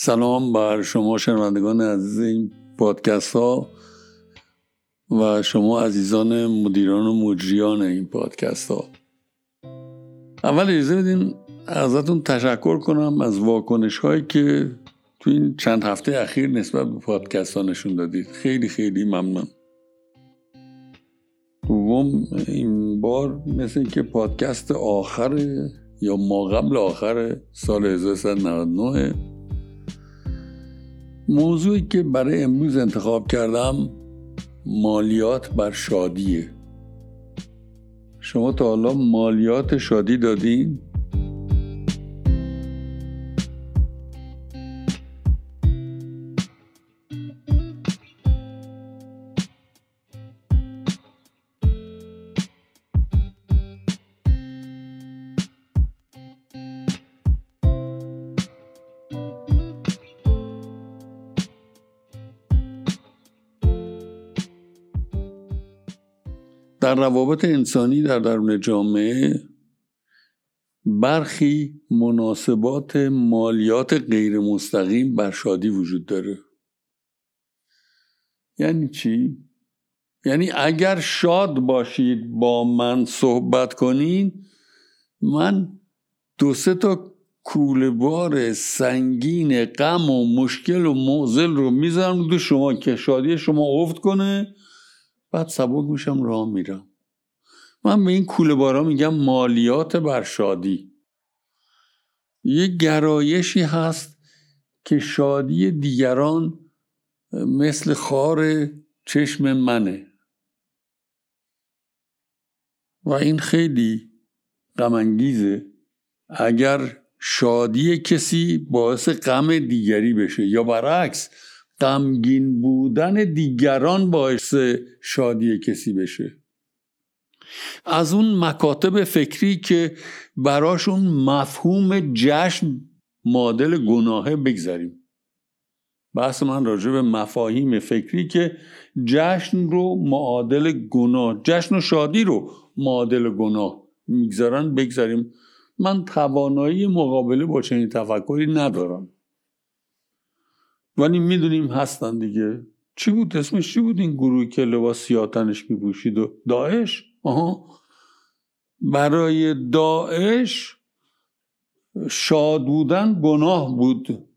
سلام بر شما شنوندگان عزیز این پادکست ها و شما عزیزان مدیران و مجریان این پادکست ها. اول اجازه بدین ازتون تشکر کنم از واکنش هایی که تو این چند هفته اخیر نسبت به پادکست ها نشون دادید. خیلی خیلی ممنون. دوم این بار مثل که پادکست آخر یا ما قبل آخر سال 1399 موضوعی که برای امروز انتخاب کردم مالیات بر شادیه شما تا حالا مالیات شادی دادین؟ در روابط انسانی در درون جامعه برخی مناسبات مالیات غیر مستقیم بر شادی وجود داره یعنی چی؟ یعنی اگر شاد باشید با من صحبت کنید من دو سه تا کولبار سنگین غم و مشکل و معزل رو می‌ذارم دو شما که شادی شما افت کنه بعد سبک میشم راه میرم. من به این کوله بارا میگم مالیات بر شادی. یه گرایشی هست که شادی دیگران مثل خار چشم منه. و این خیلی غمانگیزه. اگر شادی کسی باعث غم دیگری بشه یا برعکس غمگین بودن دیگران باعث شادی کسی بشه. از اون مکاتب فکری که براشون مفهوم جشن معادل گناهه بگذاریم. بحث من راجع به مفاهیم فکری که جشن رو معادل گناه جشن و شادی رو معادل گناه می‌گذارن بگذاریم. من توانایی مقابله با چنین تفکری ندارم. ولی می‌دونیم هستن دیگه. چی بود اسمش؟ چی بود این گروهی که لباس سیاتنش میپوشید و داعش؟ آها. برای داعش شاد بودن گناه بود.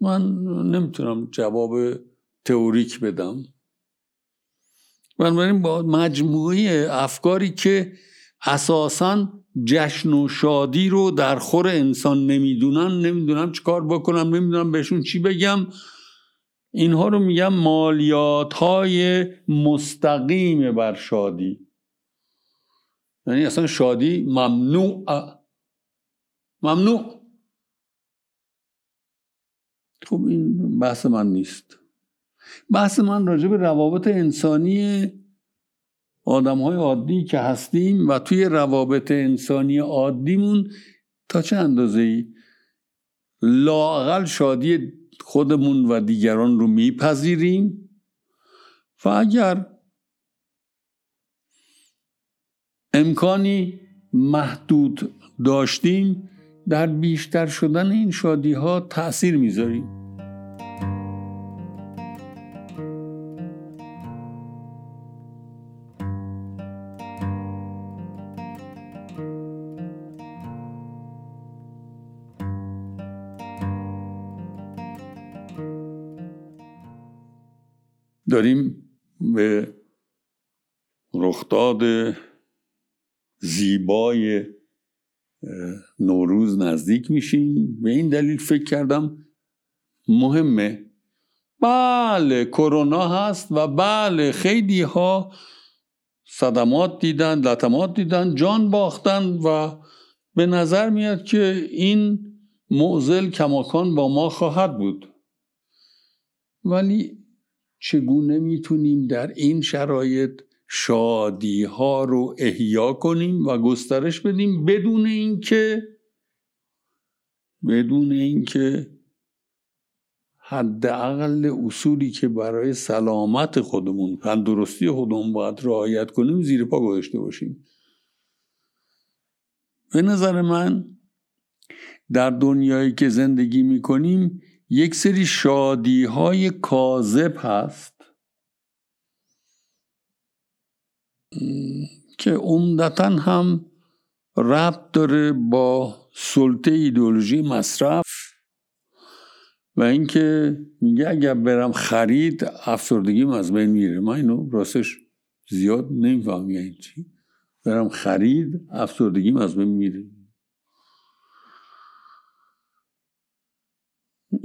من نمی‌تونم جواب تئوریک بدم. بنابراین با مجموعه افکاری که اساسا جشن و شادی رو در خور انسان نمی‌دونن نمی‌دونم چیکار بکنم نمی‌دونم بهشون چی بگم. اینها رو میگم مالیات های مستقیم بر شادی. یعنی اصلا شادی ممنوع. ممنوع. خب این بحث من نیست. بحث من راجع به روابط انسانی آدم های عادی که هستیم و توی روابط انسانی عادیمون تا چه اندازه ای لاقل شادی خودمون و دیگران رو میپذیریم. و اگر امکانی محدود داشتیم در بیشتر شدن این شادی ها تأثیر می‌ذاریم. داریم به رخداد زیبای نوروز نزدیک میشیم. به این دلیل فکر کردم مهمه. بله کرونا هست و بله خیلی ها صدمات دیدن لطمات دیدن جان باختن و به نظر میاد که این معزل کماکان با ما خواهد بود. ولی چگونه می‌تونیم در این شرایط شادی ها رو احیا کنیم و گسترش بدیم بدون اینکه بدون اینکه حداقل اصولی که برای سلامت خودمون تندرستی خودمون باید رعایت کنیم زیر پا گذاشته باشیم. به نظر من در دنیایی که زندگی می‌کنیم یک سری شادی های کاذب هست. که عمدتا هم ربط داره با سلطه ایدولوژی مصرف و اینکه میگه اگر برم خرید افسردگیم از بین میره. من اینو راستش زیاد نمیفهم یعنی چی. برم خرید افسردگیم از بین میره.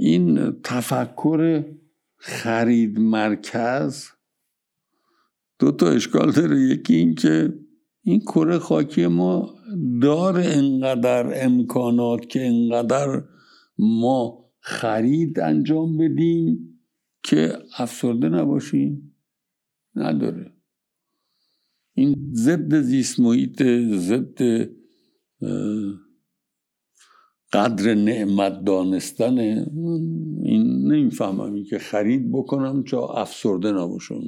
این تفکر خرید مرکز دو تا اشکال داره. یکی این که این کره خاکی ما داره انقدر امکانات که انقدر ما خرید انجام بدیم که افسرده نباشیم؟ نداره. این ضد زیست محیط ضد قدر نعمت دانستن این نمی‌فهمم. که خرید بکنم چا افسرده نباشم.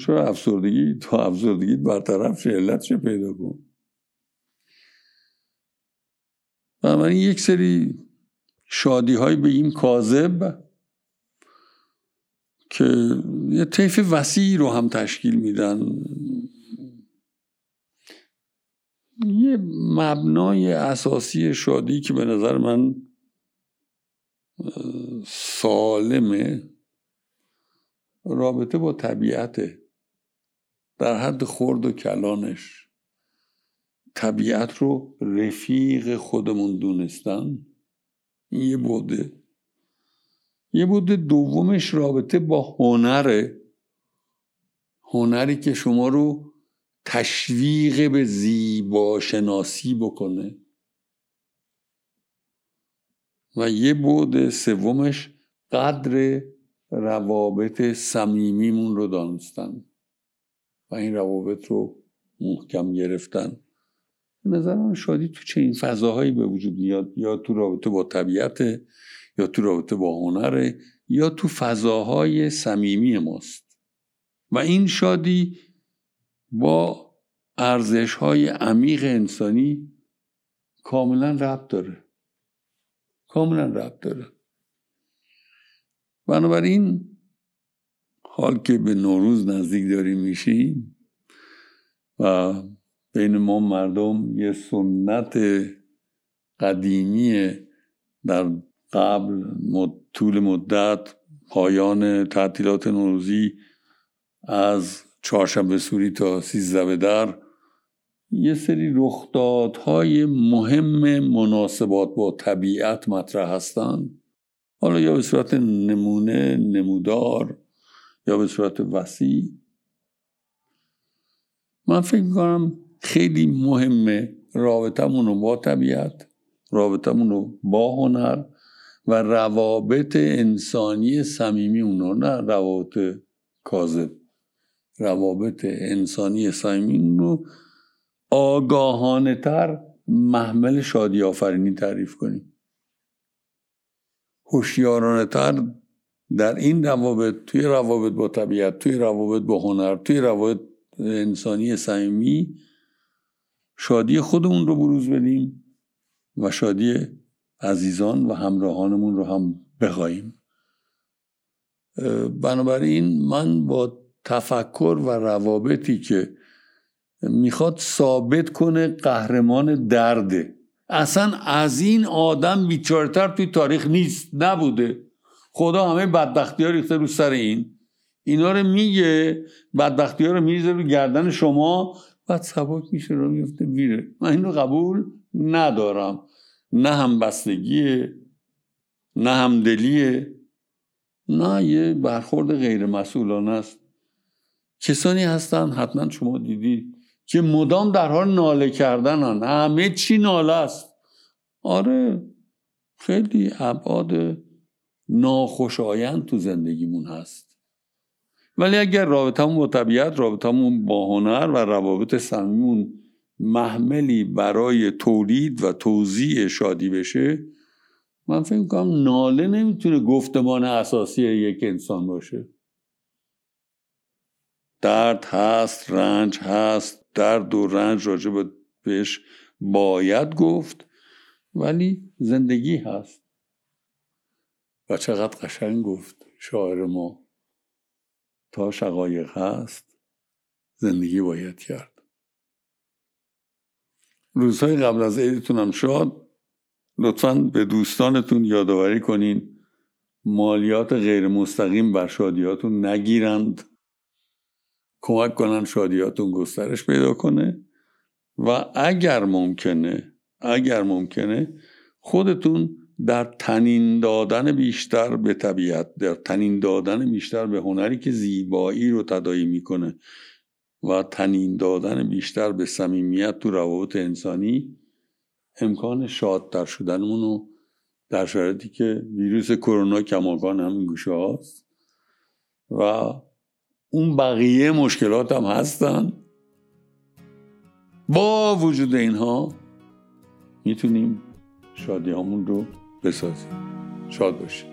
چرا افسردگی؟ تا افسردگی برطرف شه علتش پیدا کن؟ بنابراین یک سری شادی های این کاذب که یه طیف وسیعی رو هم تشکیل میدن. یه مبنای اساسی شادی که به نظر من سالمه رابطه با طبیعته. در حد خورد و کلانش. طبیعت رو رفیق خودمون دونستن. یه بوده. یه بوده دومش رابطه با هنره. هنری که شما رو تشویق به زیبا شناسی بکنه. و یه بود سومش قدر روابط صمیمیمون رو دانستن. و این روابط رو محکم گرفتن. نظر من شادی تو چه این فضاهایی به وجود میاد؟ یا تو رابطه با طبیعت یا تو رابطه با هنره یا تو فضاهای صمیمی ماست. و این شادی با ارزش های عمیق انسانی کاملا ربط داره. کاملا ربط داره. بنابراین حال که به نوروز نزدیک داریم میشیم و بین ما مردم یه سنت قدیمی در قبل طول مدت پایان تعطیلات نوروزی از چهارشنبه سوری تا سیزده در یه سری رخدادهای مهم مناسبات با طبیعت مطرح هستند. حالا یا به صورت نمونه نمودار یا به صورت وسیع. من فکر می‌کنم خیلی مهمه رابطمون رو با طبیعت رابطمون رو با هنر و روابط انسانی صمیمی اونو نه روابط کاذب. روابط انسانی صمیمی رو آگاهانه تر محمل شادی آفرینی تعریف کنیم. هوشیارانه تر در این روابط توی روابط با طبیعت توی روابط با هنر توی روابط انسانی صمیمی شادی خودمون رو بروز بدیم و شادی عزیزان و همراهانمون رو هم بخواهیم. بنابراین من با تفکر و روابطی که می‌خواد ثابت کنه قهرمان درده. اصلا از این آدم بیچارتر توی تاریخ نیست نبوده. خدا همه بدبختی ها ریخته رو سر این. اینا رو میگه بدبختی ها رو میریزه رو گردن شما بعد سبک میشه رو میفته میره. من این رو قبول ندارم. نه هم بستگیه نه هم دلیه نه یه برخورد غیر مسئولانه است. کسانی هستن حتما شما دیدید که مدام در حال ناله کردن همه چی ناله است. آره خیلی ابعاد ناخوشایند تو زندگیمون هست. ولی اگر رابطمون با طبیعت رابطمون با هنر و روابط صمیمون محملی برای تولید و توضیح شادی بشه من فکر کنم ناله نمی‌تونه گفتمان اساسی یک انسان باشه. درد هست رنج هست درد و رنج راجع بهش باید گفت ولی زندگی هست. و چقدر قشنگ گفت شاعر ما. تا شقایق هست زندگی باید کرد. روزهای قبل از عیدتون هم شاد لطفا به دوستانتون یادآوری کنین. مالیات غیر مستقیم بر شادیاتون نگیرند. کمک کنن شادیاتون گسترش پیدا کنه. و اگر ممکنه اگر ممکنه خودتون در تنین دادن بیشتر به طبیعت در تنین دادن بیشتر به هنری که زیبایی رو تدایی می‌کنه و تنین دادن بیشتر به صمیمیت تو روابط انسانی امکان شادتر شدنمون رو در شرایطی که ویروس کرونا کماکان همین گوشه هاست. و اون بقیه مشکلات هم هستن. با وجود اینها می‌تونیم شادی همون رو بسازیم. شاد باشیم.